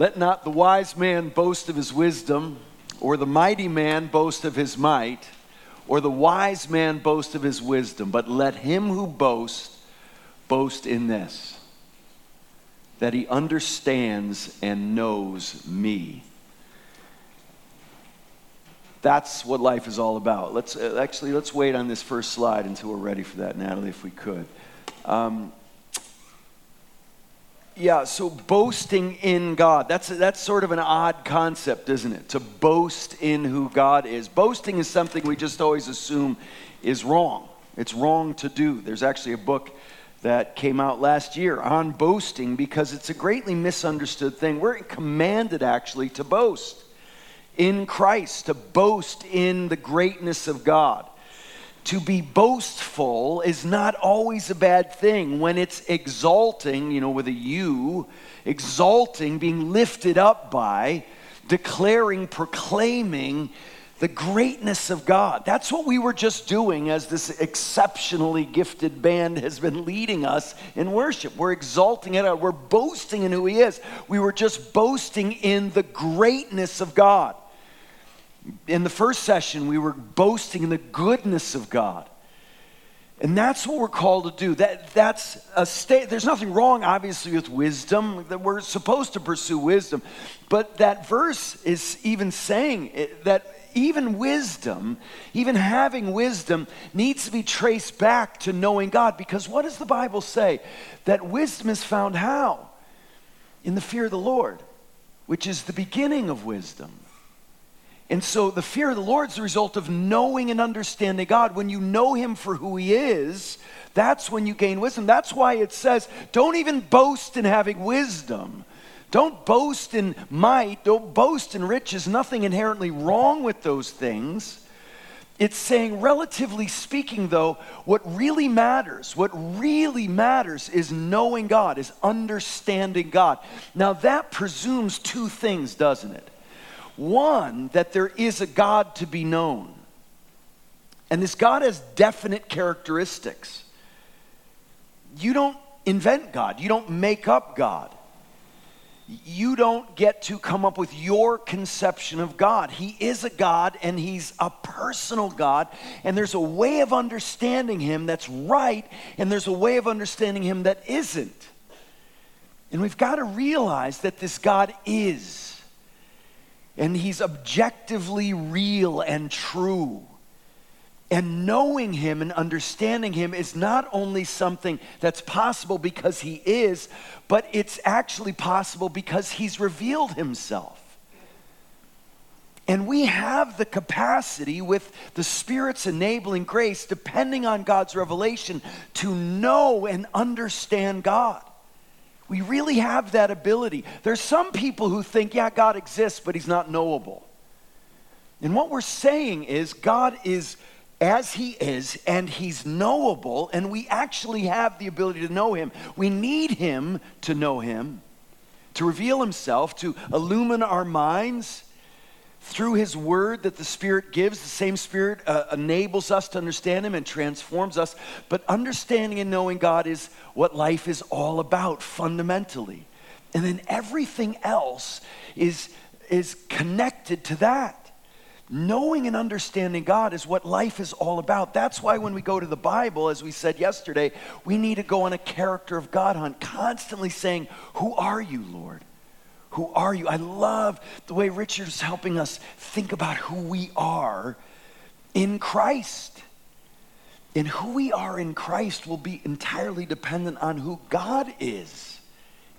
Let not the wise man boast of his wisdom, or the mighty man boast of his might, or the wise man boast of his wisdom, but let him who boasts boast in this that he understands and knows me. That's what life is all about. Let's uh, actually let's wait on this first slide until we're ready for that, Natalie, if we could. Um, yeah, so boasting in God. That's, that's sort of an odd concept, isn't it? To boast in who God is. Boasting is something we just always assume is wrong. It's wrong to do. There's actually a book that came out last year on boasting because it's a greatly misunderstood thing. We're commanded actually to boast in Christ, to boast in the greatness of God to be boastful is not always a bad thing when it's exalting, you know, with a U, exalting, being lifted up by, declaring, proclaiming the greatness of God. That's what we were just doing as this exceptionally gifted band has been leading us in worship. We're exalting it, out, we're boasting in who He is. We were just boasting in the greatness of God in the first session, we were boasting in the goodness of God. And that's what we're called to do. That, that's a state. There's nothing wrong, obviously, with wisdom. That we're supposed to pursue wisdom. But that verse is even saying that even wisdom, even having wisdom, needs to be traced back to knowing God. Because what does the Bible say? That wisdom is found how? In the fear of the Lord, which is the beginning of wisdom. And so the fear of the Lord is the result of knowing and understanding God. When you know Him for who He is, that's when you gain wisdom. That's why it says, don't even boast in having wisdom. Don't boast in might. Don't boast in riches. Nothing inherently wrong with those things. It's saying, relatively speaking, though, what really matters, what really matters is knowing God, is understanding God. Now, that presumes two things, doesn't it? One, that there is a God to be known. And this God has definite characteristics. You don't invent God, you don't make up God. You don't get to come up with your conception of God. He is a God and He's a personal God, and there's a way of understanding Him that's right, and there's a way of understanding Him that isn't. And we've got to realize that this God is and he's objectively real and true. And knowing him and understanding him is not only something that's possible because he is, but it's actually possible because he's revealed himself. And we have the capacity with the Spirit's enabling grace, depending on God's revelation, to know and understand God. We really have that ability. There's some people who think, yeah, God exists, but he's not knowable. And what we're saying is, God is as he is, and he's knowable, and we actually have the ability to know him. We need him to know him, to reveal himself, to illumine our minds through his word that the Spirit gives, the same Spirit uh, enables us to understand him and transforms us. But understanding and knowing God is what life is all about fundamentally. And then everything else is, is connected to that. Knowing and understanding God is what life is all about. That's why when we go to the Bible, as we said yesterday, we need to go on a character of God hunt, constantly saying, Who are you, Lord? Who are you? I love the way Richard's helping us think about who we are in Christ. And who we are in Christ will be entirely dependent on who God is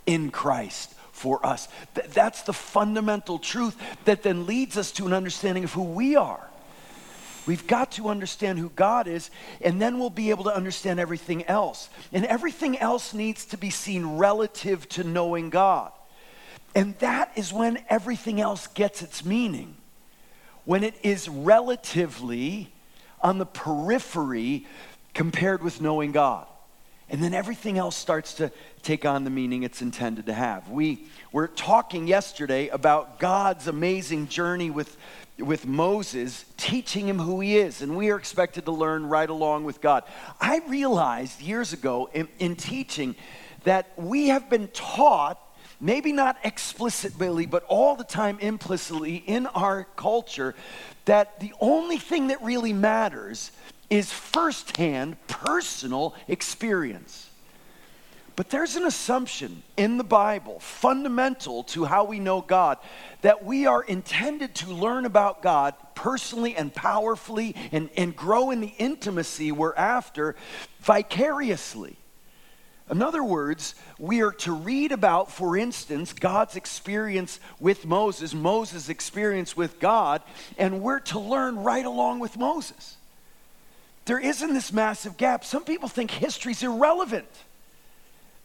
in Christ for us. Th- that's the fundamental truth that then leads us to an understanding of who we are. We've got to understand who God is, and then we'll be able to understand everything else. And everything else needs to be seen relative to knowing God. And that is when everything else gets its meaning. When it is relatively on the periphery compared with knowing God. And then everything else starts to take on the meaning it's intended to have. We were talking yesterday about God's amazing journey with, with Moses, teaching him who he is, and we are expected to learn right along with God. I realized years ago in, in teaching that we have been taught maybe not explicitly, but all the time implicitly in our culture, that the only thing that really matters is firsthand personal experience. But there's an assumption in the Bible, fundamental to how we know God, that we are intended to learn about God personally and powerfully and, and grow in the intimacy we're after vicariously. In other words, we are to read about, for instance, God's experience with Moses, Moses' experience with God, and we're to learn right along with Moses. There isn't this massive gap. Some people think history's irrelevant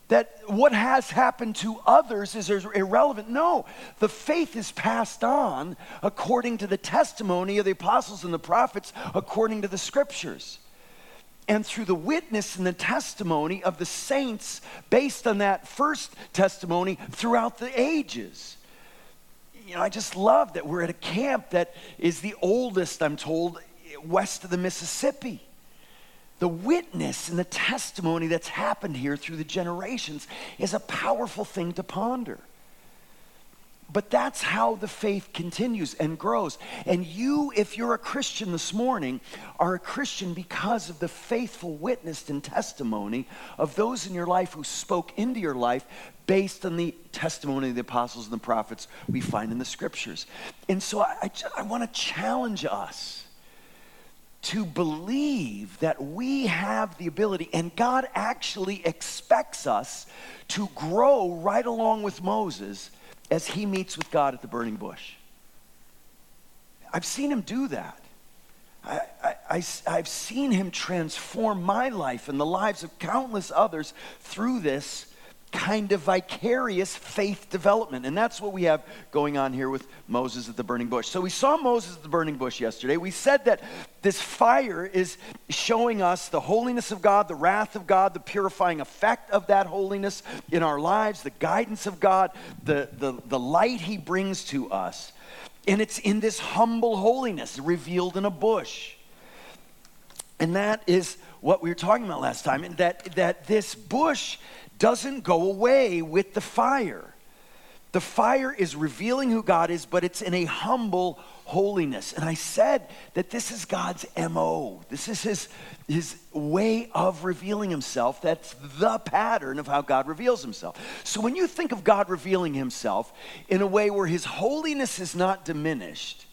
that what has happened to others is irrelevant. No, the faith is passed on according to the testimony of the apostles and the prophets, according to the scriptures. And through the witness and the testimony of the saints based on that first testimony throughout the ages. You know, I just love that we're at a camp that is the oldest, I'm told, west of the Mississippi the witness and the testimony that's happened here through the generations is a powerful thing to ponder. But that's how the faith continues and grows. And you, if you're a Christian this morning, are a Christian because of the faithful witness and testimony of those in your life who spoke into your life based on the testimony of the apostles and the prophets we find in the scriptures. And so I, I, I want to challenge us to believe that we have the ability, and God actually expects us to grow right along with Moses as he meets with God at the burning bush. I've seen him do that. I, I, I, have seen him transform my life and the lives of countless others through this kind of vicarious faith development. And that's what we have going on here with Moses at the burning bush. So we saw Moses at the burning bush yesterday. We said that this fire is showing us the holiness of God, the wrath of God, the purifying effect of that holiness in our lives, the guidance of God, the, the, the light he brings to us. And it's in this humble holiness revealed in a bush. And that is what we were talking about last time, and that, that this bush doesn't go away with the fire. The fire is revealing who God is, but it's in a humble holiness. And I said that this is God's MO. This is his, his way of revealing himself. That's the pattern of how God reveals himself. So when you think of God revealing himself in a way where his holiness is not diminished,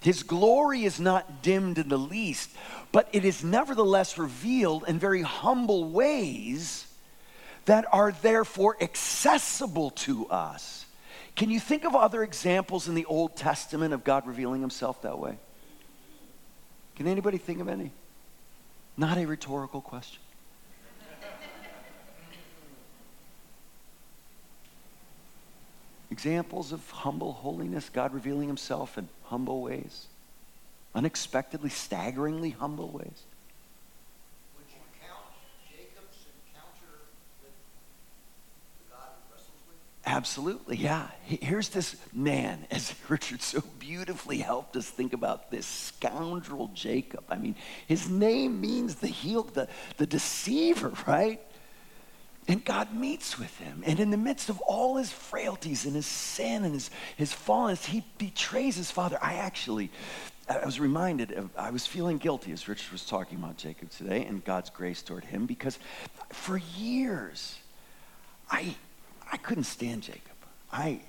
his glory is not dimmed in the least, but it is nevertheless revealed in very humble ways that are therefore accessible to us. Can you think of other examples in the Old Testament of God revealing himself that way? Can anybody think of any? Not a rhetorical question. Examples of humble holiness, God revealing himself in humble ways, unexpectedly, staggeringly humble ways. Absolutely, yeah. Here's this man, as Richard so beautifully helped us think about this scoundrel Jacob. I mean, his name means the healed, the, the deceiver, right? And God meets with him. And in the midst of all his frailties and his sin and his, his fallenness, he betrays his father. I actually, I was reminded, of, I was feeling guilty as Richard was talking about Jacob today and God's grace toward him because for years, I, I couldn't stand Jacob. I,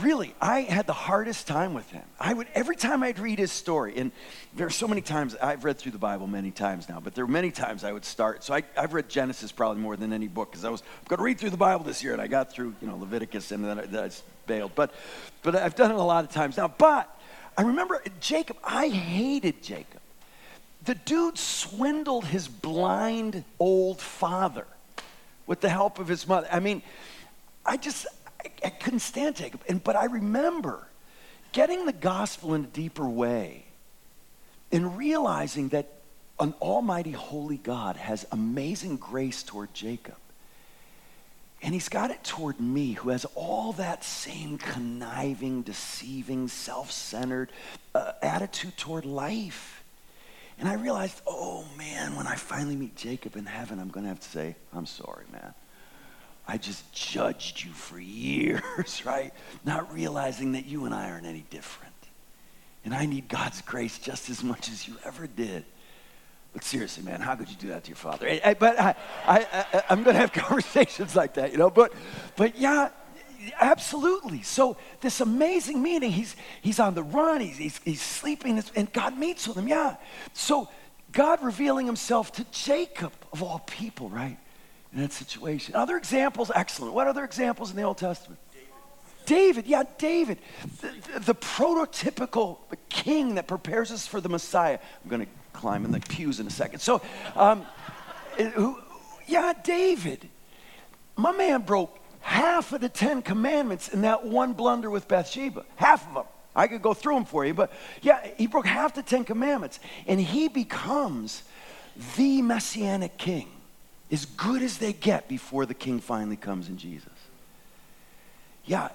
really, I had the hardest time with him. I would every time I'd read his story, and there are so many times I've read through the Bible many times now, but there were many times I would start. So I, have read Genesis probably more than any book because I was going to read through the Bible this year, and I got through you know Leviticus, and then I, then I bailed. But but I've done it a lot of times now. But I remember Jacob. I hated Jacob. The dude swindled his blind old father with the help of his mother. I mean I just, I, I couldn't stand Jacob. And, but I remember getting the gospel in a deeper way and realizing that an almighty holy God has amazing grace toward Jacob. And he's got it toward me, who has all that same conniving, deceiving, self centered uh, attitude toward life. And I realized, oh man, when I finally meet Jacob in heaven, I'm going to have to say, I'm sorry, man. I just judged you for years, right? Not realizing that you and I aren't any different. And I need God's grace just as much as you ever did. But seriously, man, how could you do that to your father? I, I, but I, I, am going to have conversations like that, you know. But, but yeah, absolutely. So this amazing meeting, he's, he's on the run, he's, he's, he's sleeping, and God meets with him, yeah. So God revealing himself to Jacob, of all people, right? In that situation. Other examples, excellent. What other examples in the Old Testament? David, yeah, David, the, the, prototypical king that prepares us for the Messiah. I'm going to climb in the pews in a second. So, um, who, yeah, David. My man broke half of the Ten Commandments in that one blunder with Bathsheba. Half of them. I could go through them for you, but yeah, he broke half the Ten Commandments. And he becomes the messianic king, as good as they get before the king finally comes in Jesus. Yeah,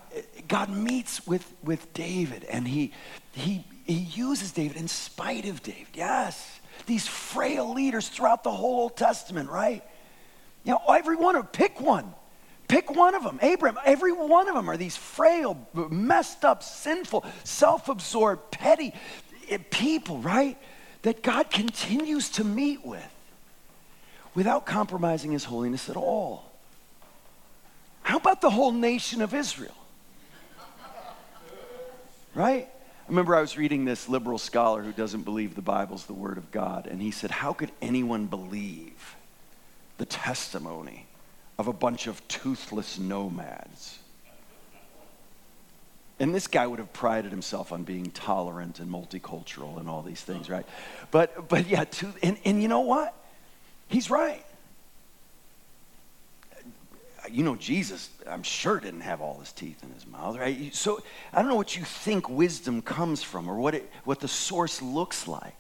God meets with, with David and he, he, he uses David in spite of David. Yes, these frail leaders throughout the whole Old Testament, right? You know, every one of them, pick one. Pick one of them. Abraham, every one of them are these frail, messed up, sinful, self absorbed, petty eh, people, right? That God continues to meet with without compromising his holiness at all. How about the whole nation of Israel? Right? I remember I was reading this liberal scholar who doesn't believe the Bible's the Word of God, and he said, How could anyone believe the testimony of a bunch of toothless nomads. And this guy would have prided himself on being tolerant and multicultural and all these things, right? But, but yeah, to, and, and you know what? He's right. You know, Jesus, I'm sure, didn't have all his teeth in his mouth, right? So I don't know what you think wisdom comes from or what, it, what the source looks like.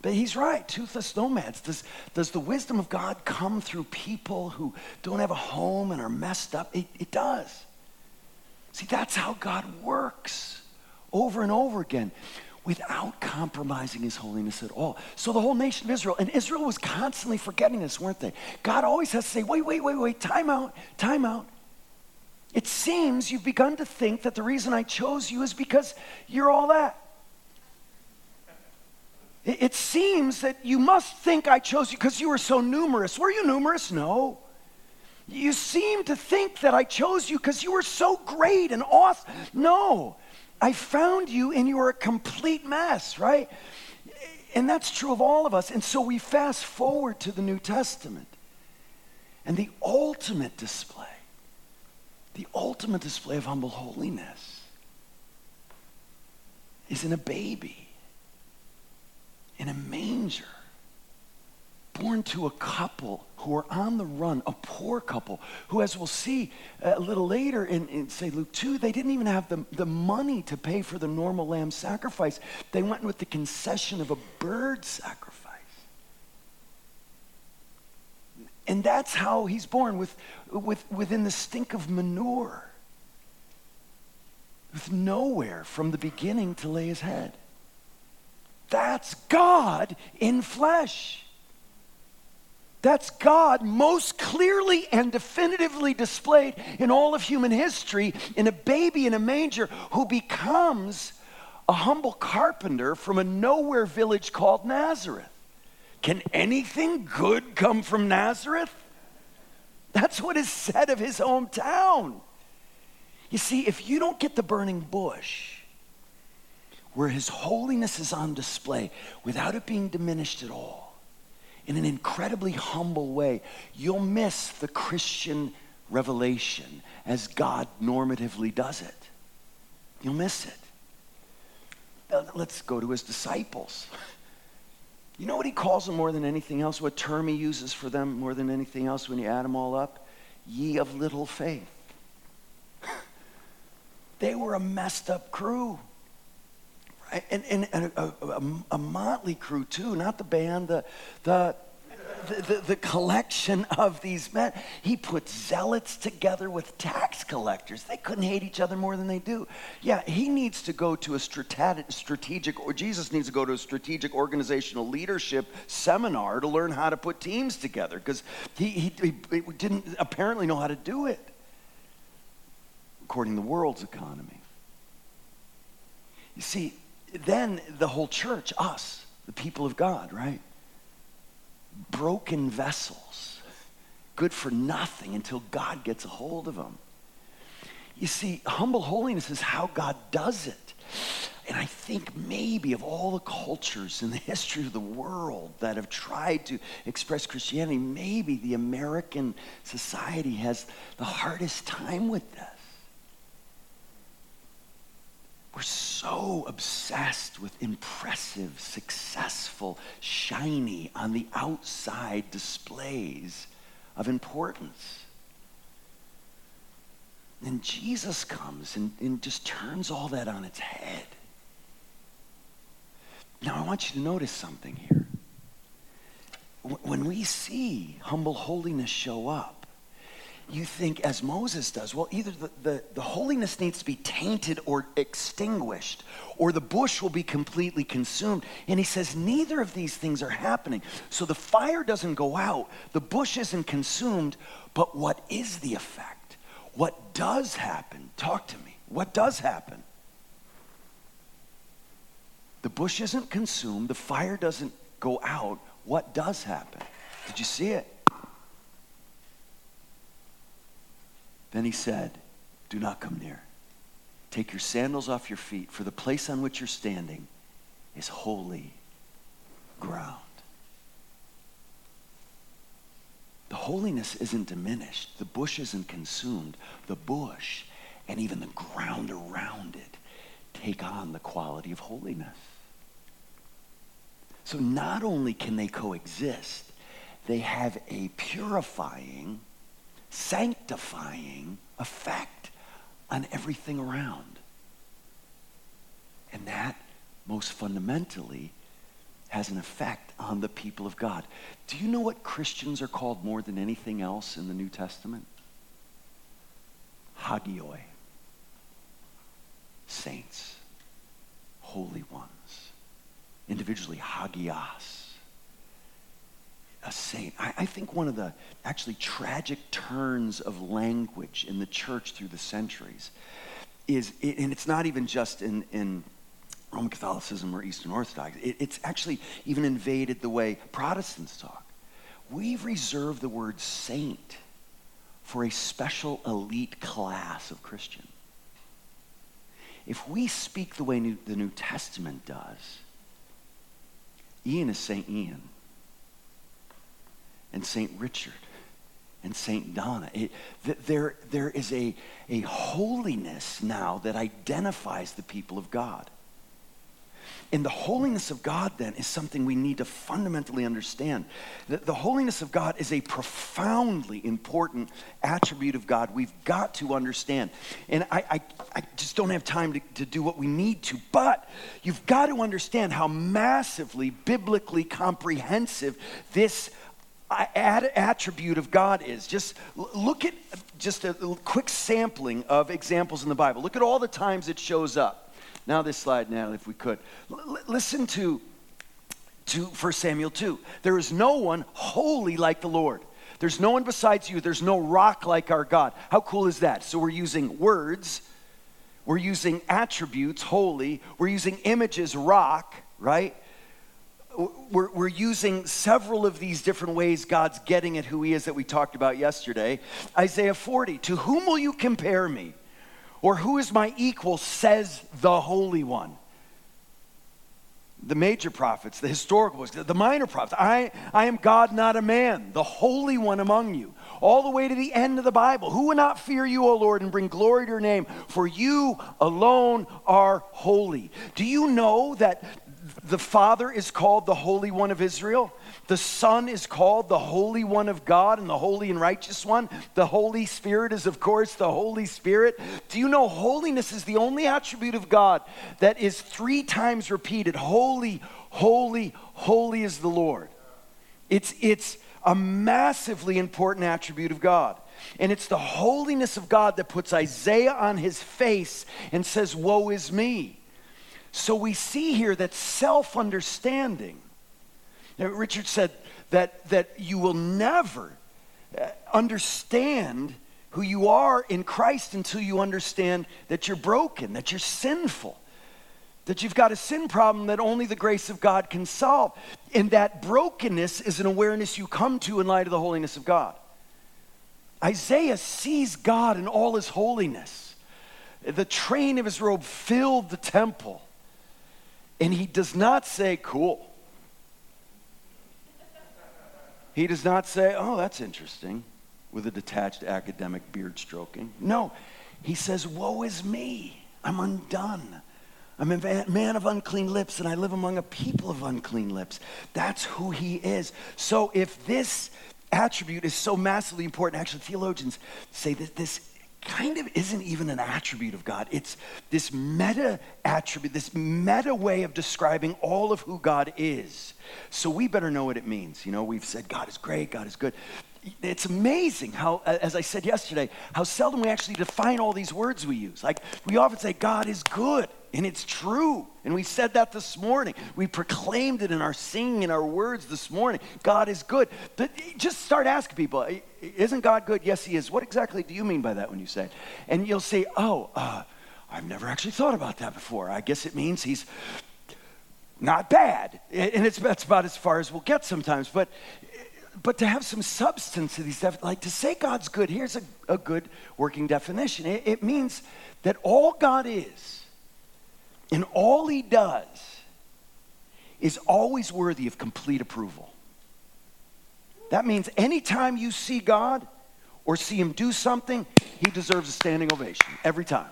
But he's right, toothless nomads. Does, does the wisdom of God come through people who don't have a home and are messed up? It, it does. See, that's how God works over and over again without compromising his holiness at all. So the whole nation of Israel, and Israel was constantly forgetting this, weren't they? God always has to say, wait, wait, wait, wait, time out, time out. It seems you've begun to think that the reason I chose you is because you're all that. It seems that you must think I chose you because you were so numerous. Were you numerous? No. You seem to think that I chose you because you were so great and awesome. No. I found you and you were a complete mess, right? And that's true of all of us. And so we fast forward to the New Testament. And the ultimate display, the ultimate display of humble holiness is in a baby in a manger, born to a couple who are on the run, a poor couple who, as we'll see a little later in, in, say, Luke 2, they didn't even have the, the money to pay for the normal lamb sacrifice. They went with the concession of a bird sacrifice. And that's how he's born, with, with, within the stink of manure, with nowhere from the beginning to lay his head. That's God in flesh. That's God most clearly and definitively displayed in all of human history in a baby in a manger who becomes a humble carpenter from a nowhere village called Nazareth. Can anything good come from Nazareth? That's what is said of his hometown. You see, if you don't get the burning bush, where His holiness is on display without it being diminished at all, in an incredibly humble way, you'll miss the Christian revelation as God normatively does it. You'll miss it. Let's go to His disciples. You know what He calls them more than anything else? What term He uses for them more than anything else when you add them all up? Ye of little faith. they were a messed up crew and, and, and a, a, a, motley crew too, not the band, the, the the, the, collection of these men. He put zealots together with tax collectors. They couldn't hate each other more than they do. Yeah, he needs to go to a strategic, or Jesus needs to go to a strategic organizational leadership seminar to learn how to put teams together because he, he, he didn't apparently know how to do it according to the world's economy. You see, then the whole church, us, the people of God, right? Broken vessels, good for nothing until God gets a hold of them. You see, humble holiness is how God does it. And I think maybe of all the cultures in the history of the world that have tried to express Christianity, maybe the American society has the hardest time with this. We're so obsessed with impressive, successful, shiny, on the outside displays of importance. And Jesus comes and, and just turns all that on its head. Now, I want you to notice something here. When we see humble holiness show up, you think, as Moses does, well, either the, the, the, holiness needs to be tainted or extinguished, or the bush will be completely consumed. And he says, neither of these things are happening. So the fire doesn't go out, the bush isn't consumed, but what is the effect? What does happen? Talk to me. What does happen? The bush isn't consumed, the fire doesn't go out. What does happen? Did you see it? Then he said, Do not come near. Take your sandals off your feet, for the place on which you're standing is holy ground. The holiness isn't diminished. The bush isn't consumed. The bush and even the ground around it take on the quality of holiness. So not only can they coexist, they have a purifying sanctifying effect on everything around. And that, most fundamentally, has an effect on the people of God. Do you know what Christians are called more than anything else in the New Testament? Hagioi. Saints. Holy ones. Individually, hagios a saint. I, I, think one of the actually tragic turns of language in the church through the centuries is, and it's not even just in, in Roman Catholicism or Eastern Orthodox, it, it's actually even invaded the way Protestants talk. We've reserved the word saint for a special elite class of Christian. If we speak the way New, the New Testament does, Ian is Saint Ian and St. Richard and St. Donna. It, there, there is a, a holiness now that identifies the people of God. And the holiness of God, then, is something we need to fundamentally understand. The, the holiness of God is a profoundly important attribute of God we've got to understand. And I, I, I just don't have time to, to do what we need to, but you've got to understand how massively biblically comprehensive this attribute of God is. Just look at just a quick sampling of examples in the Bible. Look at all the times it shows up. Now this slide, now, if we could. L- listen to, to 1 Samuel 2. There is no one holy like the Lord. There's no one besides you. There's no rock like our God. How cool is that? So we're using words, we're using attributes, holy, we're using images, rock, right? We're, we're using several of these different ways God's getting at who He is that we talked about yesterday. Isaiah 40, to whom will you compare me? Or who is my equal, says the Holy One? The major prophets, the historical books, the minor prophets. I, I am God, not a man, the Holy One among you. All the way to the end of the Bible. Who will not fear you, O Lord, and bring glory to your name? For you alone are holy. Do you know that the Father is called the Holy One of Israel. The Son is called the Holy One of God and the Holy and Righteous One. The Holy Spirit is, of course, the Holy Spirit. Do you know holiness is the only attribute of God that is three times repeated? Holy, holy, holy is the Lord. It's, it's a massively important attribute of God. And it's the holiness of God that puts Isaiah on his face and says, Woe is me. So we see here that self understanding. Richard said that, that you will never uh, understand who you are in Christ until you understand that you're broken, that you're sinful, that you've got a sin problem that only the grace of God can solve. And that brokenness is an awareness you come to in light of the holiness of God. Isaiah sees God in all his holiness. The train of his robe filled the temple. And he does not say, Cool. He does not say, Oh, that's interesting, with a detached academic beard stroking. No, he says, Woe is me. I'm undone. I'm a man of unclean lips, and I live among a people of unclean lips. That's who he is. So if this attribute is so massively important. Actually, theologians say that this kind of isn't even an attribute of God. It's this meta attribute, this meta way of describing all of who God is. So we better know what it means. You know, we've said God is great, God is good. It's amazing how, as I said yesterday, how seldom we actually define all these words we use. Like, we often say, God is good. And it's true. And we said that this morning. We proclaimed it in our singing and our words this morning. God is good. But just start asking people, isn't God good? Yes, He is. What exactly do you mean by that when you say it? And you'll say, oh, uh, I've never actually thought about that before. I guess it means He's not bad. And it's, that's about as far as we'll get sometimes. But but to have some substance to these, like to say God's good, here's a, a good working definition. It, it means that all God is and all he does is always worthy of complete approval. That means anytime you see God or see him do something, he deserves a standing ovation every time.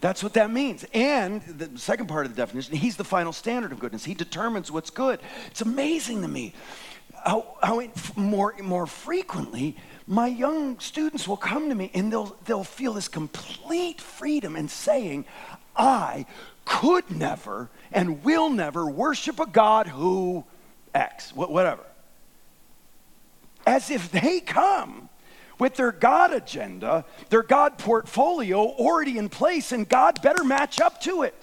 That's what that means. And the second part of the definition, he's the final standard of goodness. He determines what's good. It's amazing to me how, how it, more, more frequently my young students will come to me and they'll, they'll feel this complete freedom in saying, I could never and will never worship a God who X, whatever. As if they come with their God agenda, their God portfolio already in place, and God better match up to it.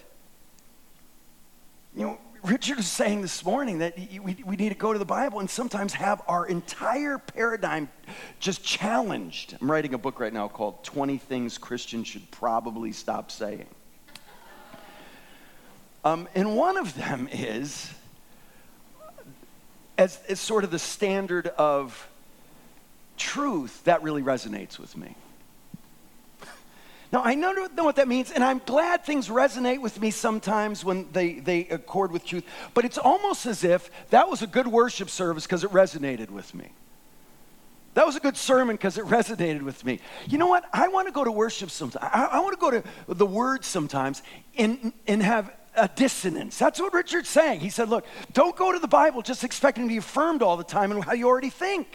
You know, Richard was saying this morning that we, we need to go to the Bible and sometimes have our entire paradigm just challenged. I'm writing a book right now called 20 Things Christians Should Probably Stop Saying. Um, and one of them is, as, as sort of the standard of truth, that really resonates with me. Now, I know, know what that means, and I'm glad things resonate with me sometimes when they, they accord with truth, but it's almost as if that was a good worship service because it resonated with me. That was a good sermon because it resonated with me. You know what? I want to go to worship sometimes. I, I want to go to the Word sometimes and, and have a dissonance. That's what Richard's saying. He said, Look, don't go to the Bible just expecting to be affirmed all the time in how you already think.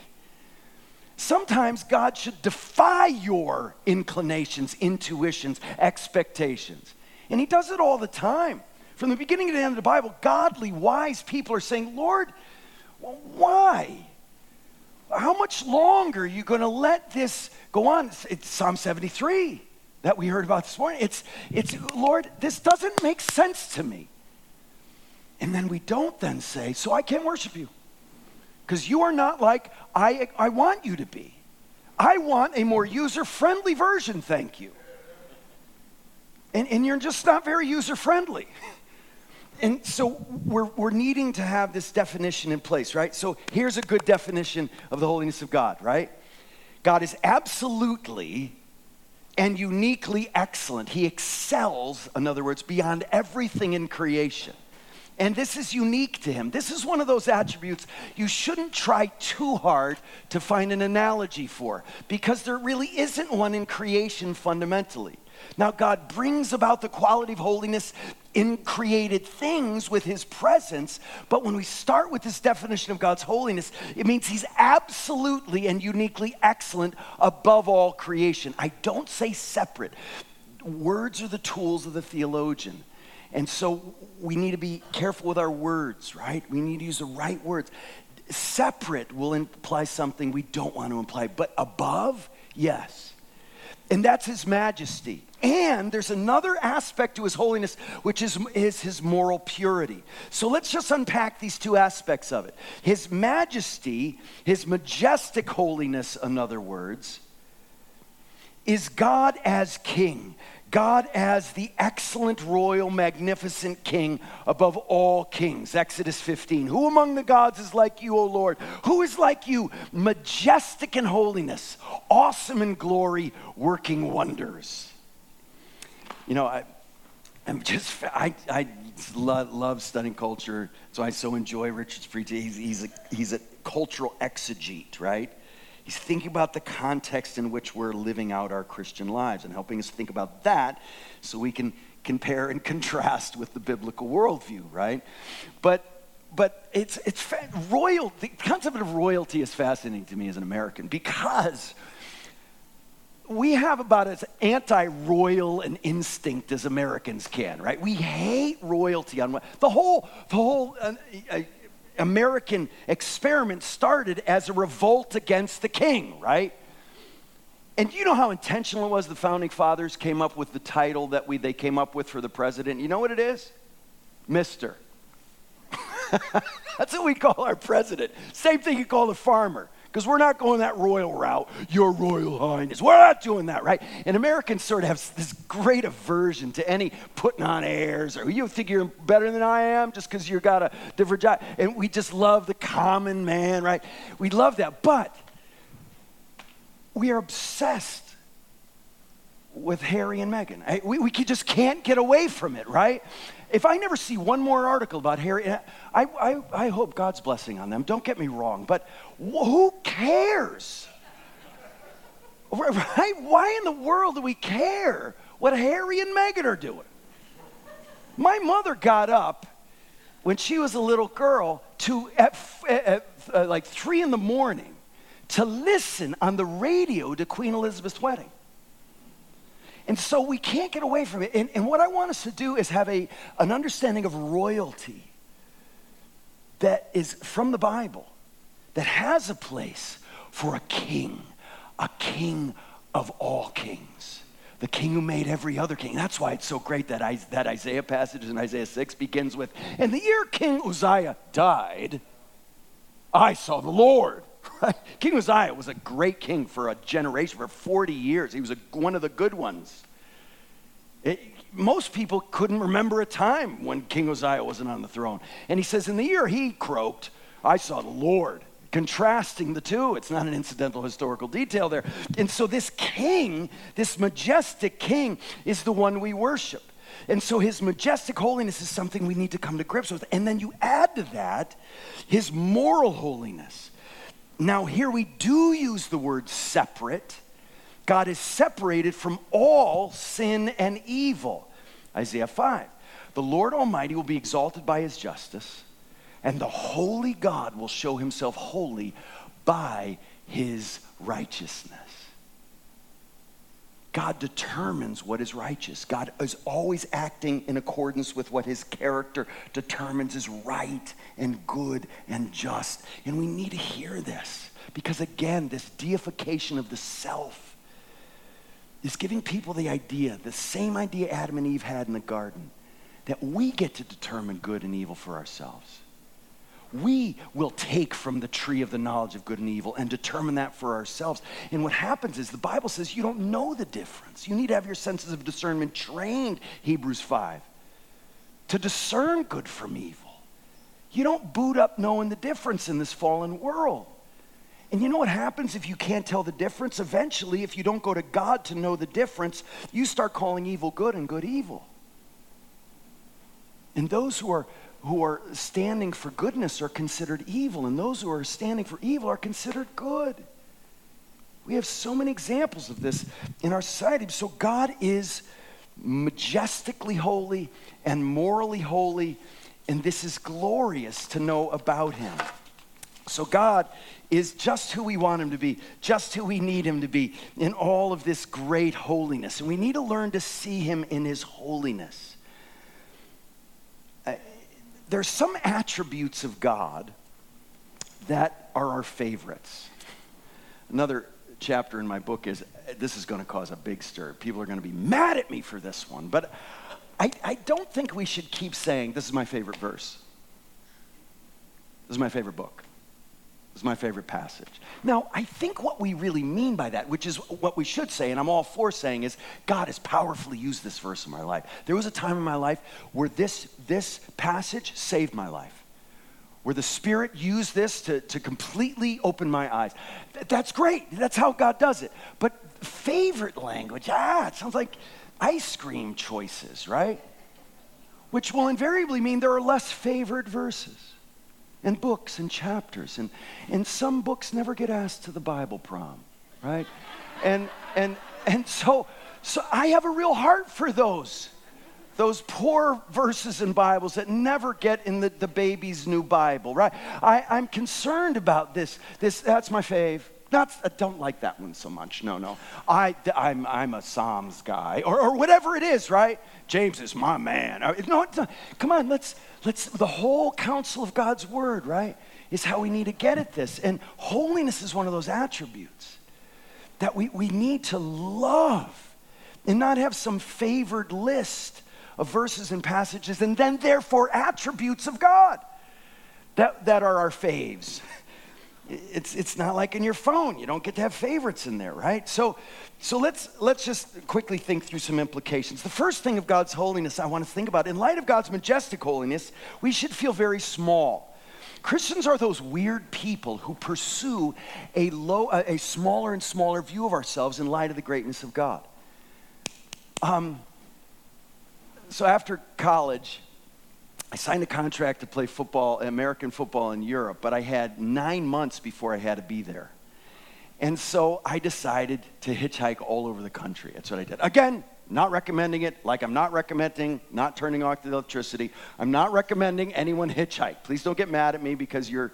Sometimes God should defy your inclinations, intuitions, expectations. And He does it all the time. From the beginning to the end of the Bible, godly, wise people are saying, Lord, why? How much longer are you going to let this go on? It's Psalm 73 that we heard about this morning. It's, it's, Lord, this doesn't make sense to me. And then we don't then say, so I can't worship you. Because you are not like I, I want you to be. I want a more user friendly version, thank you. And, and you're just not very user friendly. And so we're, we're needing to have this definition in place, right? So here's a good definition of the holiness of God, right? God is absolutely and uniquely excellent. He excels, in other words, beyond everything in creation. And this is unique to him. This is one of those attributes you shouldn't try too hard to find an analogy for because there really isn't one in creation fundamentally. Now, God brings about the quality of holiness in created things with his presence, but when we start with this definition of God's holiness, it means he's absolutely and uniquely excellent above all creation. I don't say separate. Words are the tools of the theologian. And so we need to be careful with our words, right? We need to use the right words. Separate will imply something we don't want to imply, but above, yes. And that's his majesty. And there's another aspect to his holiness, which is, is his moral purity. So let's just unpack these two aspects of it. His majesty, his majestic holiness, in other words, is God as king. God as the excellent, royal, magnificent king above all kings. Exodus 15. Who among the gods is like you, O Lord? Who is like you, majestic in holiness, awesome in glory, working wonders? You know, I, I'm just, I, I love, love studying culture, so I so enjoy Richard's preaching. He's, he's, a, he's a cultural exegete, right? He's thinking about the context in which we're living out our Christian lives and helping us think about that so we can compare and contrast with the biblical worldview, right? But but it's it's royal. The concept of royalty is fascinating to me as an American because we have about as anti-royal an instinct as Americans can, right? We hate royalty on the whole the whole uh, uh, American experiment started as a revolt against the king, right? And you know how intentional it was the founding fathers came up with the title that we, they came up with for the president? You know what it is? Mister. That's what we call our president. Same thing you call the farmer because we're not going that royal route, Your Royal Highness. We're not doing that, right? And Americans sort of have this great aversion to any putting on airs or you think you're better than I am just because you've got a different job. And we just love the common man, right? We love that. But we are obsessed with Harry and Meghan. We, we just can't get away from it, right? If I never see one more article about Harry, I, I, I hope God's blessing on them. Don't get me wrong, but who cares? Right? Why in the world do we care what Harry and Meghan are doing? My mother got up when she was a little girl to at, at, at uh, like three in the morning to listen on the radio to Queen Elizabeth's wedding. And so we can't get away from it. And, and what I want us to do is have a, an understanding of royalty that is from the Bible, that has a place for a king, a king of all kings. The king who made every other king. That's why it's so great that, I, that Isaiah passage in Isaiah 6 begins with, And the year King Uzziah died, I saw the Lord king Uzziah was a great king for a generation, for 40 years. He was a, one of the good ones. It, most people couldn't remember a time when King Uzziah wasn't on the throne. And he says, In the year he croaked, I saw the Lord. Contrasting the two. It's not an incidental historical detail there. And so, this king, this majestic king, is the one we worship. And so, his majestic holiness is something we need to come to grips with. And then you add to that his moral holiness. Now, here we do use the word separate. God is separated from all sin and evil. Isaiah 5. The Lord Almighty will be exalted by his justice, and the holy God will show himself holy by his righteousness. God determines what is righteous. God is always acting in accordance with what his character determines is right and good and just. And we need to hear this because, again, this deification of the self is giving people the idea, the same idea Adam and Eve had in the garden, that we get to determine good and evil for ourselves we will take from the tree of the knowledge of good and evil and determine that for ourselves. And what happens is the Bible says you don't know the difference. You need to have your senses of discernment trained, Hebrews 5, to discern good from evil. You don't boot up knowing the difference in this fallen world. And you know what happens if you can't tell the difference? Eventually, if you don't go to God to know the difference, you start calling evil good and good evil. And those who are who are standing for goodness are considered evil, and those who are standing for evil are considered good. We have so many examples of this in our society. So God is majestically holy and morally holy, and this is glorious to know about him. So God is just who we want him to be, just who we need him to be in all of this great holiness. And we need to learn to see him in his holiness there's some attributes of God that are our favorites. Another chapter in my book is this is going to cause a big stir. People are going to be mad at me for this one, but I, I don't think we should keep saying, This is my favorite verse. This is my favorite book. Is my favorite passage. Now, I think what we really mean by that, which is what we should say, and I'm all for saying, is God has powerfully used this verse in my life. There was a time in my life where this, this passage saved my life where the Spirit used this to, to completely open my eyes. That's great. That's how God does it. But favorite language, ah, it sounds like ice cream choices, right? Which will invariably mean there are less favored verses and books and chapters. And, and some books never get asked to the Bible prom, right? And, and, and so, so I have a real heart for those those poor verses in Bibles that never get in the, the baby's new Bible, right? I, I'm concerned about this. This that's my fave. Not, I don't like that one so much. No, no. I, I'm, I'm a Psalms guy, or, or whatever it is, right? James is my man. Uh, no, come on, let's, let's, the whole counsel of God's word, right, is how we need to get at this. And holiness is one of those attributes that we, we need to love and not have some favored list of verses and passages, and then therefore attributes of God that, that are our faves. It's, it's not like in your phone. You don't get to have favorites in there, right? So, so let's, let's just quickly think through some implications. The first thing of God's holiness I want to think about, in light of God's majestic holiness, we should feel very small. Christians are those weird people who pursue a, low, a smaller and smaller view of ourselves in light of the greatness of God. Um, so after college, I signed a contract to play football, American football in Europe, but I had nine months before I had to be there. And so I decided to hitchhike all over the country. That's what I did. Again, not recommending it, like I'm not recommending not turning off the electricity. I'm not recommending anyone hitchhike. Please don't get mad at me because your,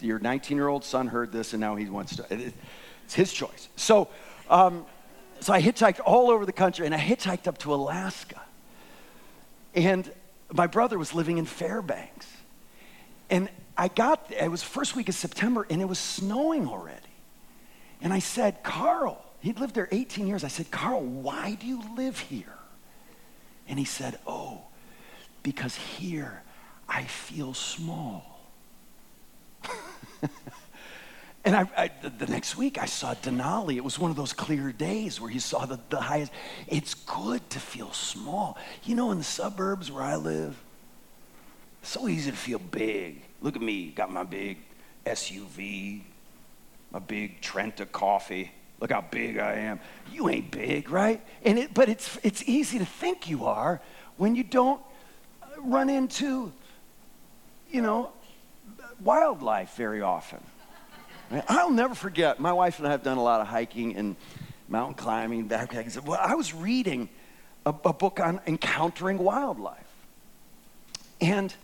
your 19 year old son heard this and now he wants to. It's his choice. So, um, so I hitchhiked all over the country and I hitchhiked up to Alaska. And my brother was living in Fairbanks. And I got, it was first week of September and it was snowing already. And I said, Carl, he'd lived there 18 years. I said, Carl, why do you live here? And he said, Oh, because here I feel small. And I, I, the next week, I saw Denali. It was one of those clear days where you saw the, the highest. It's good to feel small. You know, in the suburbs where I live, so easy to feel big. Look at me, got my big SUV, my big Trenta coffee. Look how big I am. You ain't big, right? And it, but it's, it's easy to think you are when you don't run into, you know, wildlife very often. I'll never forget, my wife and I have done a lot of hiking and mountain climbing, backpacking. Well, I was reading a, a book on encountering wildlife. And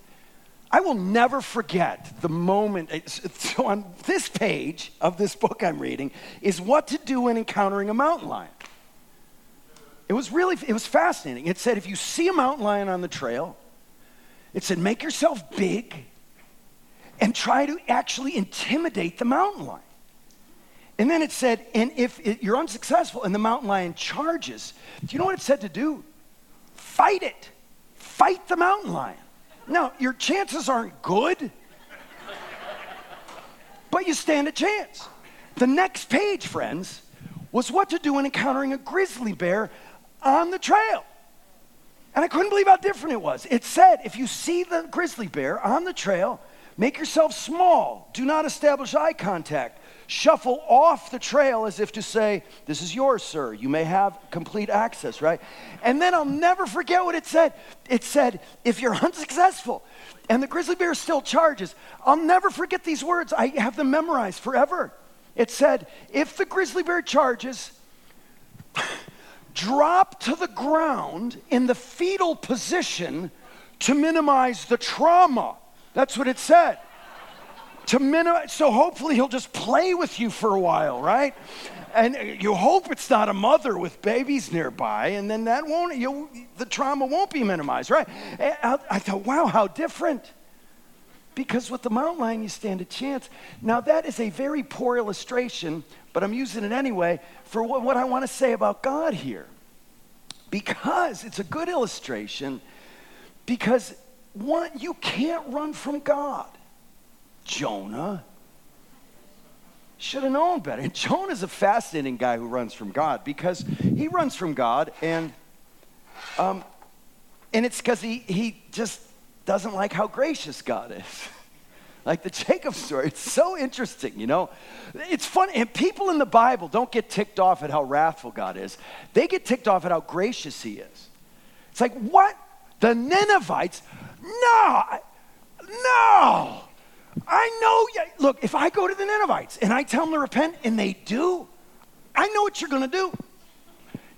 I will never forget the moment. So, on this page of this book I'm reading is what to do when encountering a mountain lion. It was really, it was fascinating. It said if you see a mountain lion on the trail, it said make yourself big and try to actually intimidate the mountain lion. And then it said, and if it, you're unsuccessful and the mountain lion charges, do you know what it said to do? Fight it. Fight the mountain lion. Now, your chances aren't good, but you stand a chance. The next page, friends, was what to do when encountering a grizzly bear on the trail. And I couldn't believe how different it was. It said, if you see the grizzly bear on the trail, Make yourself small. Do not establish eye contact. Shuffle off the trail as if to say, This is yours, sir. You may have complete access, right? And then I'll never forget what it said. It said, If you're unsuccessful and the grizzly bear still charges, I'll never forget these words. I have them memorized forever. It said, If the grizzly bear charges, drop to the ground in the fetal position to minimize the trauma. That's what it said. To minimize, so hopefully he'll just play with you for a while, right? And you hope it's not a mother with babies nearby, and then that won't, you the trauma won't be minimized, right? Eh, I, I thought, wow, how different. Because with the mountain lion, you stand a chance. Now, that is a very poor illustration, but I'm using it anyway for what, what I want to say about God here. Because it's a good illustration, because one, you can't run from God. Jonah should have known better. And Jonah's a fascinating guy who runs from God because he runs from God, and um, and it's because he he just doesn't like how gracious God is. like the Jacob story, it's so interesting, you know. It's funny, and people in the Bible don't get ticked off at how wrathful God is. They get ticked off at how gracious He is. It's like what the Ninevites? No, no. I know, look, if I go to the Ninevites and I tell them to repent and they do, I know what you're going to do.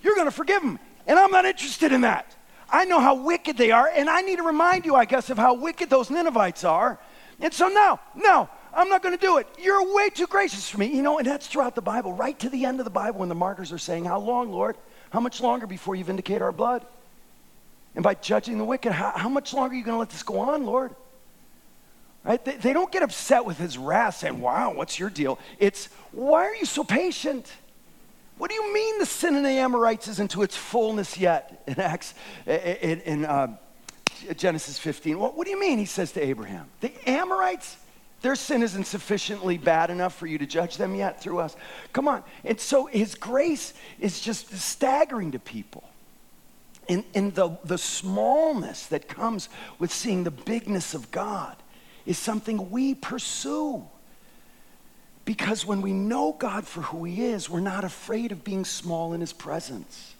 You're going to forgive them. And I'm not interested in that. I know how wicked they are, and I need to remind you, I guess, of how wicked those Ninevites are. And so, no, no, I'm not going to do it. You're way too gracious for me. You know, and that's throughout the Bible, right to the end of the Bible when the martyrs are saying, How long, Lord? How much longer before you vindicate our blood? And by judging the wicked, how, how much longer are you going to let this go on, Lord? Right? They, they don't get upset with his wrath saying, Wow, what's your deal? It's, Why are you so patient? What do you mean the sin of the Amorites isn't to its fullness yet in Acts, in, in uh, Genesis 15? What, what do you mean, he says to Abraham? The Amorites, their sin isn't sufficiently bad enough for you to judge them yet through us. Come on. And so his grace is just staggering to people. In, in the, the smallness that comes with seeing the bigness of God is something we pursue. Because when we know God for who He is, we're not afraid of being small in His presence.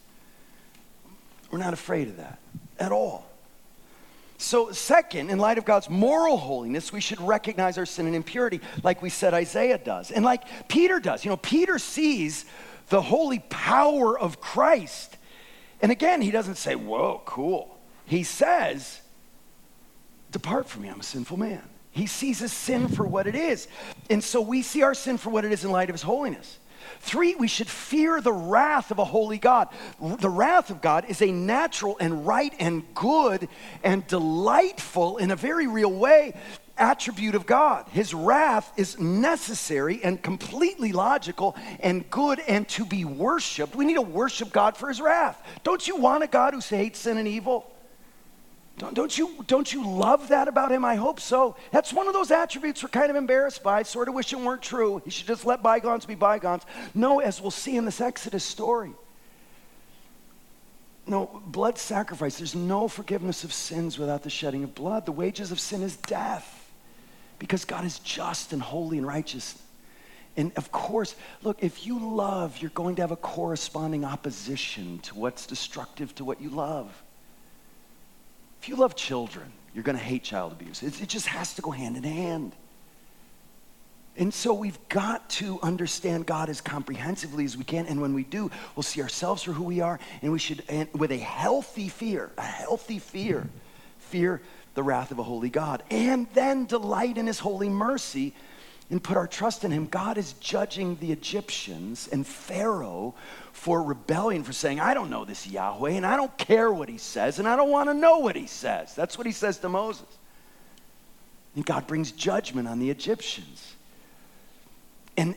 We're not afraid of that at all. So, second, in light of God's moral holiness, we should recognize our sin and impurity, like we said Isaiah does, and like Peter does. You know, Peter sees the holy power of Christ. And again, he doesn't say, Whoa, cool. He says, Depart from me, I'm a sinful man. He sees his sin for what it is. And so we see our sin for what it is in light of his holiness. Three, we should fear the wrath of a holy God. The wrath of God is a natural and right and good and delightful in a very real way attribute of God. His wrath is necessary and completely logical and good and to be worshiped. We need to worship God for his wrath. Don't you want a God who hates sin and evil? Don't, don't, you, don't you love that about him? I hope so. That's one of those attributes we're kind of embarrassed by. Sort of wish it weren't true. He should just let bygones be bygones. No, as we'll see in this Exodus story. No, blood sacrifice. There's no forgiveness of sins without the shedding of blood. The wages of sin is death because God is just and holy and righteous. And of course, look, if you love, you're going to have a corresponding opposition to what's destructive to what you love. If you love children, you're going to hate child abuse. It, it just has to go hand in hand. And so we've got to understand God as comprehensively as we can. And when we do, we'll see ourselves for who we are. And we should, and with a healthy fear, a healthy fear, fear the wrath of a holy God. And then delight in his holy mercy and put our trust in him. God is judging the Egyptians and Pharaoh for rebellion, for saying, I don't know this Yahweh, and I don't care what he says, and I don't want to know what he says. That's what he says to Moses. And God brings judgment on the Egyptians. And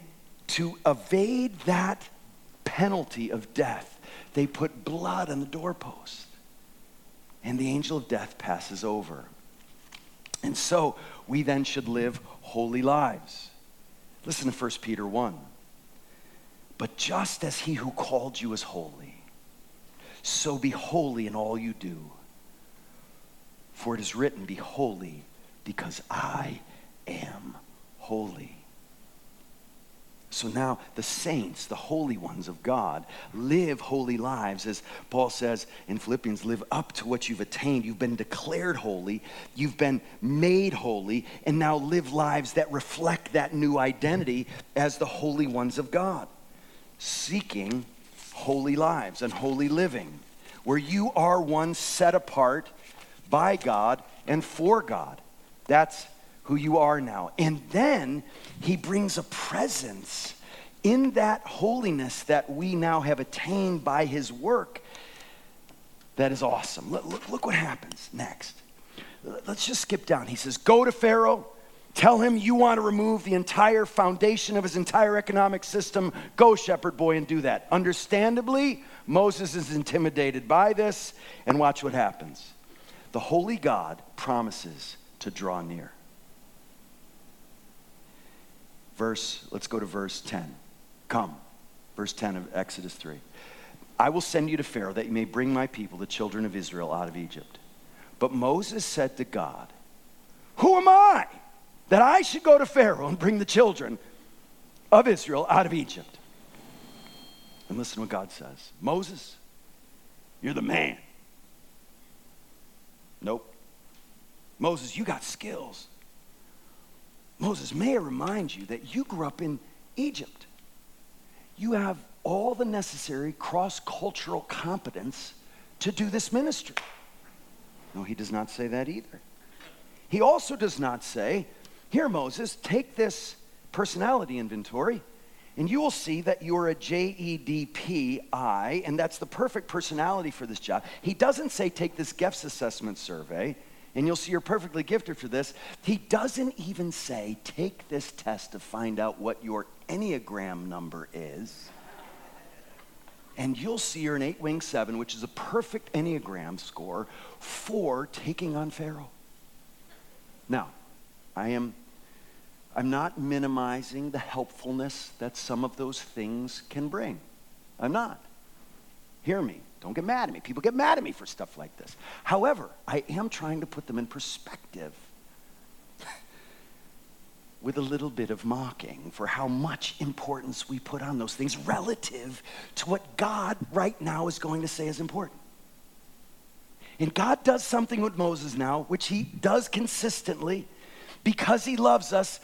to evade that penalty of death, they put blood on the doorpost. And the angel of death passes over. And so we then should live holy lives. Listen to 1 Peter 1. But just as he who called you is holy, so be holy in all you do. For it is written, Be holy, because I am holy. So now the saints, the holy ones of God, live holy lives, as Paul says in Philippians live up to what you've attained. You've been declared holy, you've been made holy, and now live lives that reflect that new identity as the holy ones of God seeking holy lives and holy living, where you are one set apart by God and for God. That's who you are now. And then he brings a presence in that holiness that we now have attained by his work that is awesome. Look, look, look what happens next. Let's just skip down. He says, Go to Pharaoh Tell him you want to remove the entire foundation of his entire economic system. Go, shepherd boy, and do that. Understandably, Moses is intimidated by this, and watch what happens. The holy God promises to draw near. Verse, let's go to verse 10. Come, verse 10 of Exodus 3. I will send you to Pharaoh that you may bring my people, the children of Israel, out of Egypt. But Moses said to God, Who am I that I should go to Pharaoh and bring the children of Israel out of Egypt? And listen to what God says Moses, you're the man. Nope. Moses, you got skills. Moses, may I remind you that you grew up in Egypt. You have all the necessary cross cultural competence to do this ministry. No, he does not say that either. He also does not say, Here, Moses, take this personality inventory, and you will see that you're a JEDPI, and that's the perfect personality for this job. He doesn't say, Take this GEFS assessment survey, and you'll see you're perfectly gifted for this. He doesn't even say, Take this test to find out what your Enneagram number is and you'll see you're an eight wing seven, which is a perfect Enneagram score for taking on Pharaoh. Now, I am I'm not minimizing the helpfulness that some of those things can bring. I'm not. Hear me. Don't get mad at me. People get mad at me for stuff like this. However, I am trying to put them in perspective with a little bit of mocking for how much importance we put on those things relative to what God right now is going to say is important. And God does something with Moses now, which he does consistently because he loves us,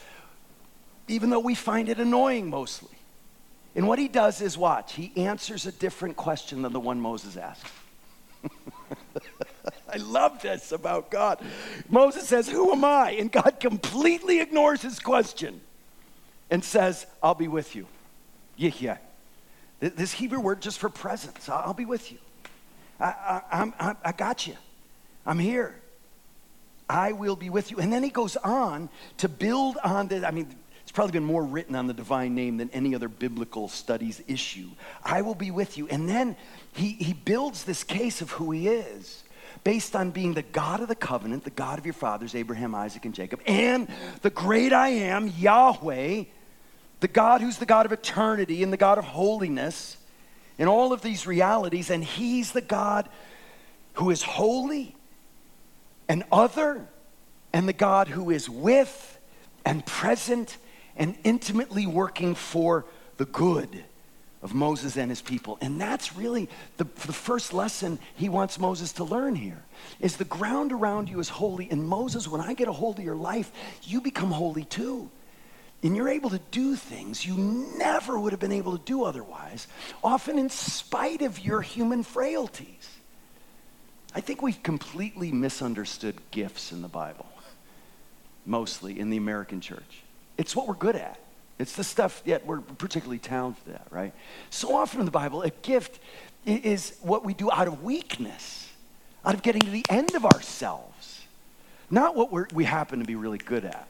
even though we find it annoying mostly. And what he does is watch, he answers a different question than the one Moses asked. I love this about God. Moses says, Who am I? And God completely ignores his question and says, I'll be with you. Ehyeh. This Hebrew word just for presence. I'll be with you. I, I, I, I got you. I'm here. I will be with you. And then he goes on to build on this. I mean, it's probably been more written on the divine name than any other biblical studies issue. I will be with you. And then he, he builds this case of who he is based on being the God of the covenant, the God of your fathers, Abraham, Isaac, and Jacob, and the great I am, Yahweh, the God who's the God of eternity and the God of holiness, and all of these realities. And He's the God who is holy and other, and the God who is with and present and intimately working for the good of Moses and his people. And that's really the, the first lesson he wants Moses to learn here is the ground around you is holy. And Moses, when I get a hold of your life, you become holy too. And you're able to do things you never would have been able to do otherwise, often in spite of your human frailties. I think we've completely misunderstood gifts in the Bible, mostly in the American church. It's what we're good at. It's the stuff that we're particularly talented at, right? So often in the Bible, a gift is what we do out of weakness, out of getting to the end of ourselves, not what we happen to be really good at.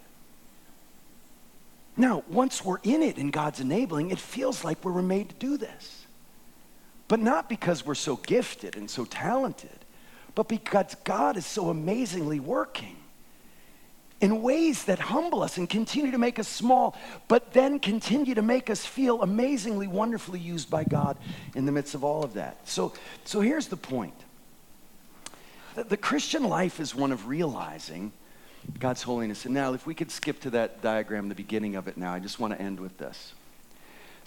Now, once we're in it and God's enabling, it feels like we were made to do this. But not because we're so gifted and so talented, but because God is so amazingly working in ways that humble us and continue to make us small, but then continue to make us feel amazingly, wonderfully used by God in the midst of all of that. So, so here's the point the, the Christian life is one of realizing God's holiness. And now, if we could skip to that diagram, the beginning of it now, I just want to end with this.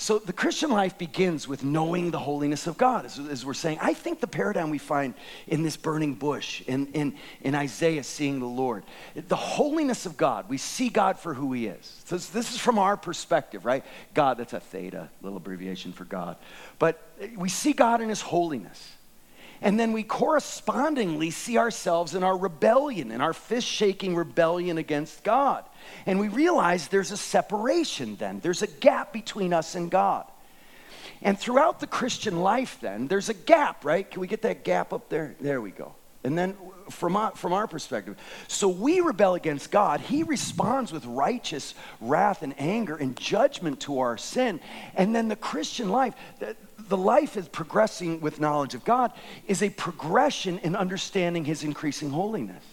So the Christian life begins with knowing the holiness of God, as, as, we're saying. I think the paradigm we find in this burning bush, in, in, in Isaiah seeing the Lord, the holiness of God, we see God for who he is. So this is from our perspective, right? God, that's a theta, little abbreviation for God. But we see God in his holiness. And then we correspondingly see ourselves in our rebellion, in our fist shaking rebellion against God. And we realize there's a separation then, there's a gap between us and God. And throughout the Christian life, then, there's a gap, right? Can we get that gap up there? There we go. And then from our, from our perspective, so we rebel against God. He responds with righteous wrath and anger and judgment to our sin. And then the Christian life, the, the life is progressing with knowledge of God, is a progression in understanding His increasing holiness.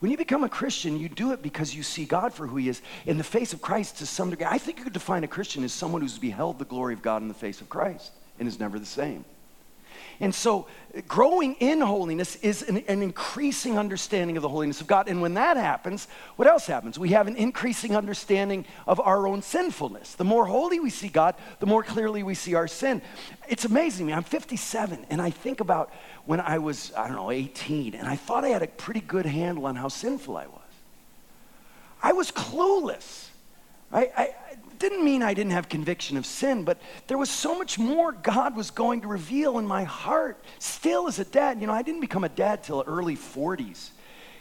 When you become a Christian, you do it because you see God for who He is in the face of Christ to some degree. I think you could define a Christian as someone who's beheld the glory of God in the face of Christ and is never the same. And so, growing in holiness is an, an, increasing understanding of the holiness of God. And when that happens, what else happens? We have an increasing understanding of our own sinfulness. The more holy we see God, the more clearly we see our sin. It's amazing me. I'm 57, and I think about when I was, I don't know, 18, and I thought I had a pretty good handle on how sinful I was. I was clueless. I, I, didn't mean I didn't have conviction of sin, but there was so much more God was going to reveal in my heart. Still, as a dad, you know, I didn't become a dad till early 40s.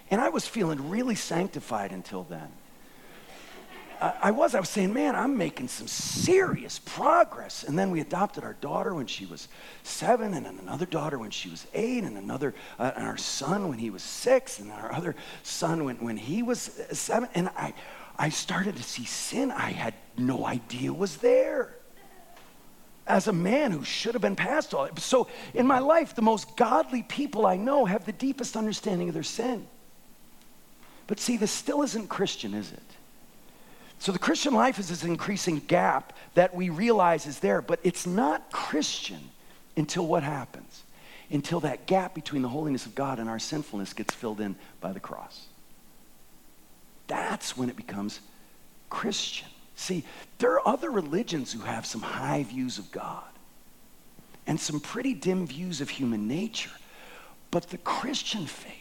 And I was feeling really sanctified until then. I was, I was saying, man, I'm making some serious progress. And then we adopted our daughter when she was seven, and then another daughter when she was eight, and another, uh, and our son when he was six, and our other son when, when he was seven. And I, I started to see sin I had no idea was there. As a man who should have been past all that. So, in my life, the most godly people I know have the deepest understanding of their sin. But see, this still isn't Christian, is it? So, the Christian life is this increasing gap that we realize is there, but it's not Christian until what happens? Until that gap between the holiness of God and our sinfulness gets filled in by the cross. That's when it becomes Christian. See, there are other religions who have some high views of God and some pretty dim views of human nature. But the Christian faith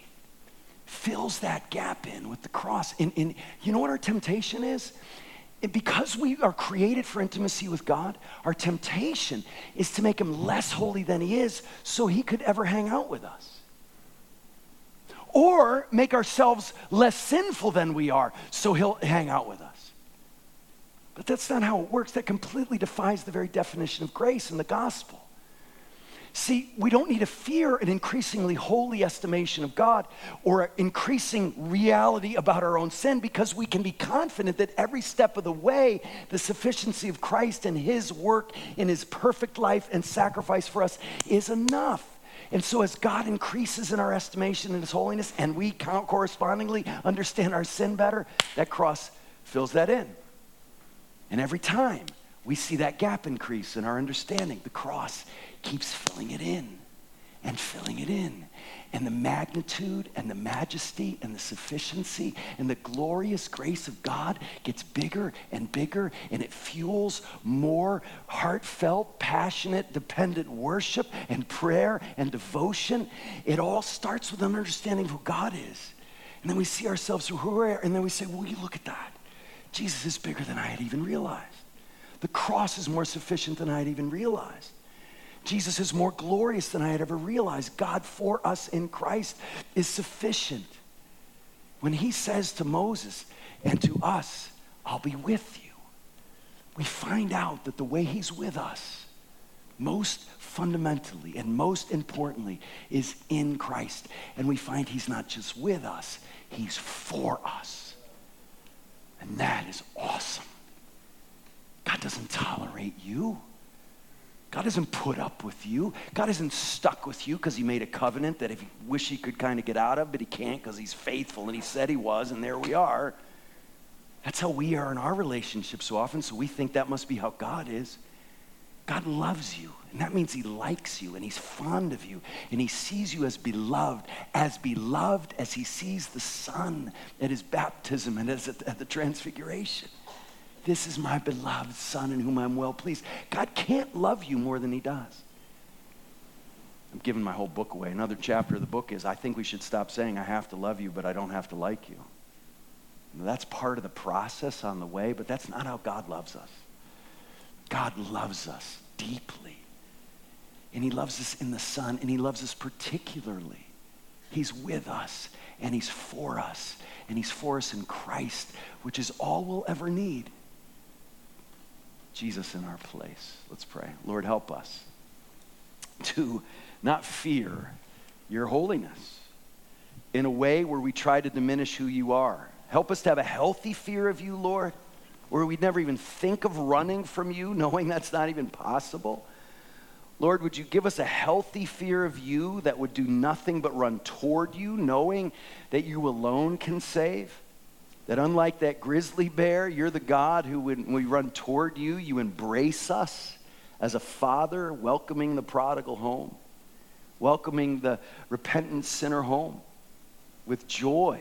fills that gap in with the cross. And, and you know what our temptation is? And because we are created for intimacy with God, our temptation is to make him less holy than he is so he could ever hang out with us or make ourselves less sinful than we are so he'll hang out with us. But that's not how it works. That completely defies the very definition of grace in the gospel. See, we don't need to fear an increasingly holy estimation of God or an increasing reality about our own sin because we can be confident that every step of the way, the sufficiency of Christ and His work in His perfect life and sacrifice for us is enough. And so, as God increases in our estimation in His holiness and we correspondingly understand our sin better, that cross fills that in. And every time we see that gap increase in our understanding, the cross keeps filling it in and filling it in and the magnitude and the majesty and the sufficiency and the glorious grace of God gets bigger and bigger and it fuels more heartfelt, passionate, dependent worship and prayer and devotion. It all starts with an understanding of who God is. And then we see ourselves through who we are, and then we say, Well, you look at that. Jesus is bigger than I had even realized. The cross is more sufficient than I had even realized. Jesus is more glorious than I had ever realized. God for us in Christ is sufficient. When he says to Moses and to us, I'll be with you, we find out that the way he's with us, most fundamentally and most importantly, is in Christ. And we find he's not just with us, he's for us. And that is awesome. God doesn't tolerate you. God isn't put up with you. God isn't stuck with you because he made a covenant that if he wish he could kind of get out of, but he can't because he's faithful and he said he was, and there we are. That's how we are in our relationship so often, so we think that must be how God is. God loves you, and that means he likes you, and he's fond of you, and he sees you as beloved, as beloved as he sees the Son at his baptism and as at the transfiguration. This is my beloved Son in whom I'm well pleased. God can't love you more than He does. I'm giving my whole book away. Another chapter of the book is I think we should stop saying, I have to love you, but I don't have to like you. That's part of the process on the way, but that's not how God loves us. God loves us deeply. And He loves us in the Son, and He loves us particularly. He's with us, and He's for us, and He's for us in Christ, which is all we'll ever need. Jesus in our place. Let's pray. Lord, help us to not fear your holiness in a way where we try to diminish who you are. Help us to have a healthy fear of you, Lord, where we'd never even think of running from you, knowing that's not even possible. Lord, would you give us a healthy fear of you that would do nothing but run toward you, knowing that you alone can save? That unlike that grizzly bear, you're the God who, when we run toward you, you embrace us as a father welcoming the prodigal home, welcoming the repentant sinner home with joy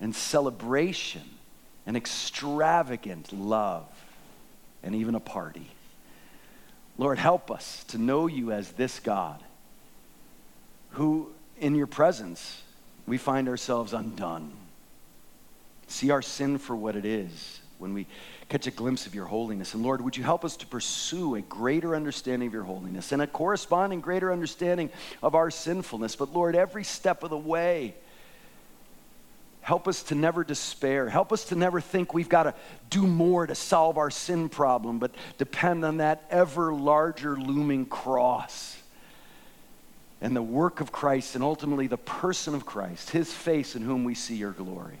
and celebration and extravagant love and even a party. Lord, help us to know you as this God who, in your presence, we find ourselves undone. See our sin for what it is when we catch a glimpse of your holiness. And Lord, would you help us to pursue a greater understanding of your holiness and a corresponding greater understanding of our sinfulness? But Lord, every step of the way, Help us to never despair. Help us to never think we've got to do more to solve our sin problem, but depend on that ever larger looming cross and the work of Christ and ultimately the person of Christ, his face in whom we see your glory.